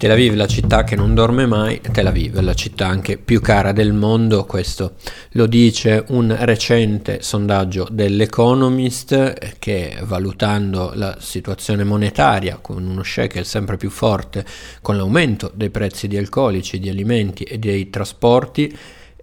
Tel Aviv, la città che non dorme mai, Tel Aviv, la città anche più cara del mondo, questo lo dice un recente sondaggio dell'Economist che valutando la situazione monetaria con uno shekel sempre più forte, con l'aumento dei prezzi di alcolici, di alimenti e dei trasporti,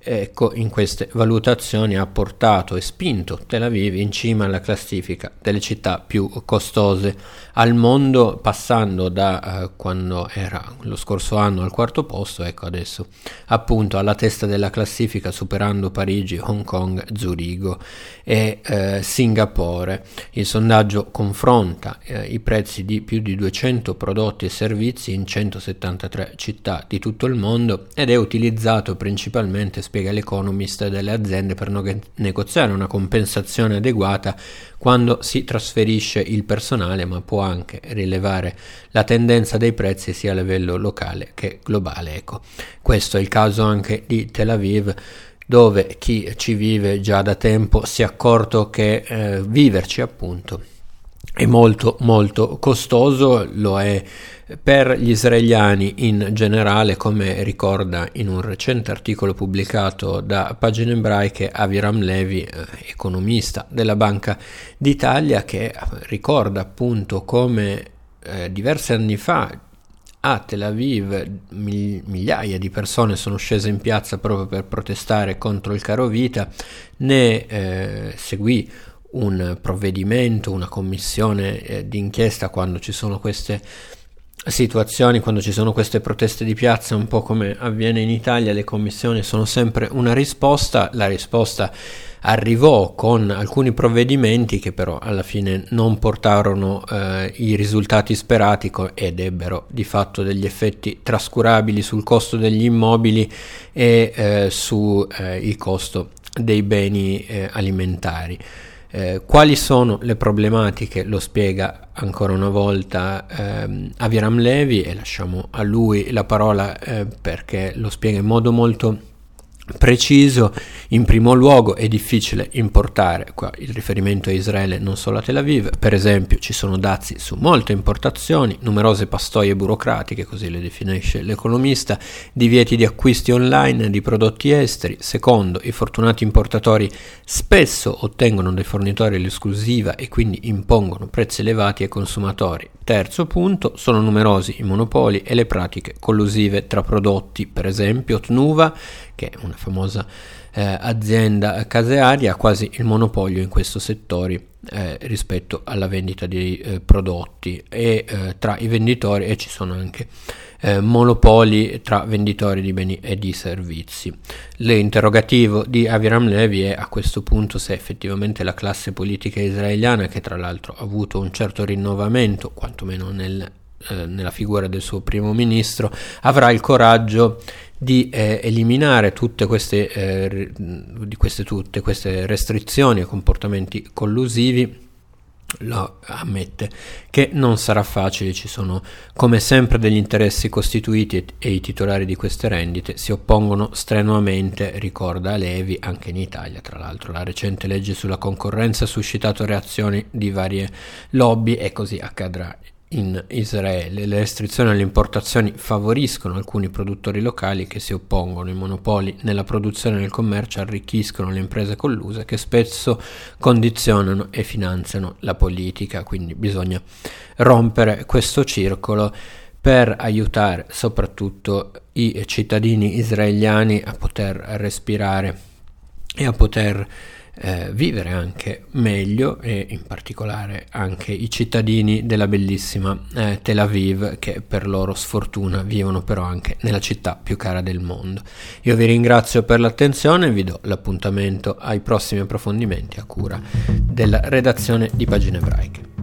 ecco, in queste valutazioni ha portato e spinto Tel Aviv in cima alla classifica delle città più costose al mondo, passando da eh, quando era lo scorso anno al quarto posto, ecco adesso appunto alla testa della classifica, superando Parigi, Hong Kong, Zurigo e eh, Singapore. Il sondaggio confronta eh, i prezzi di più di 200 prodotti e servizi in 173 città di tutto il mondo ed è utilizzato principalmente spiega l'Economist, delle aziende per no- negoziare una compensazione adeguata quando si trasferisce il personale, ma può anche rilevare la tendenza dei prezzi sia a livello locale che globale. Ecco, questo è il caso anche di Tel Aviv dove chi ci vive già da tempo si è accorto che eh, viverci appunto è molto molto costoso, lo è per gli israeliani in generale, come ricorda in un recente articolo pubblicato da pagine ebraiche Aviram Levi, eh, economista della Banca d'Italia, che ricorda appunto come eh, diversi anni fa a Tel Aviv migliaia di persone sono scese in piazza proprio per protestare contro il caro vita, ne eh, seguì un provvedimento, una commissione eh, d'inchiesta quando ci sono queste situazioni, quando ci sono queste proteste di piazza, un po' come avviene in Italia, le commissioni sono sempre una risposta, la risposta arrivò con alcuni provvedimenti che però alla fine non portarono eh, i risultati sperati ed ebbero di fatto degli effetti trascurabili sul costo degli immobili e eh, sul eh, costo dei beni eh, alimentari. Eh, quali sono le problematiche? Lo spiega ancora una volta ehm, Aviram Levi e lasciamo a lui la parola eh, perché lo spiega in modo molto preciso, in primo luogo è difficile importare, qua il riferimento a Israele non solo a Tel Aviv, per esempio ci sono dazi su molte importazioni, numerose pastoie burocratiche, così le definisce l'economista, divieti di acquisti online di prodotti esteri, secondo i fortunati importatori spesso ottengono dai fornitori l'esclusiva e quindi impongono prezzi elevati ai consumatori, terzo punto sono numerosi i monopoli e le pratiche collusive tra prodotti, per esempio Tnuva che è una famosa eh, azienda casearia, ha quasi il monopolio in questo settore eh, rispetto alla vendita di eh, prodotti e eh, tra i venditori e ci sono anche eh, monopoli tra venditori di beni e di servizi. L'interrogativo di Aviram Levi è a questo punto se effettivamente la classe politica israeliana, che tra l'altro ha avuto un certo rinnovamento, quantomeno nel eh, nella figura del suo primo ministro, avrà il coraggio di eh, eliminare tutte queste, eh, di queste, tutte queste restrizioni e comportamenti collusivi lo ammette che non sarà facile, ci sono come sempre degli interessi costituiti e i titolari di queste rendite si oppongono strenuamente, ricorda Levi, anche in Italia tra l'altro. La recente legge sulla concorrenza ha suscitato reazioni di varie lobby e così accadrà in Israele. Le restrizioni alle importazioni favoriscono alcuni produttori locali che si oppongono. I monopoli nella produzione e nel commercio arricchiscono le imprese colluse che spesso condizionano e finanziano la politica. Quindi bisogna rompere questo circolo per aiutare soprattutto i cittadini israeliani a poter respirare e a poter eh, vivere anche meglio e in particolare anche i cittadini della bellissima eh, Tel Aviv che per loro sfortuna vivono però anche nella città più cara del mondo. Io vi ringrazio per l'attenzione e vi do l'appuntamento ai prossimi approfondimenti a cura della redazione di Pagine Ebraiche.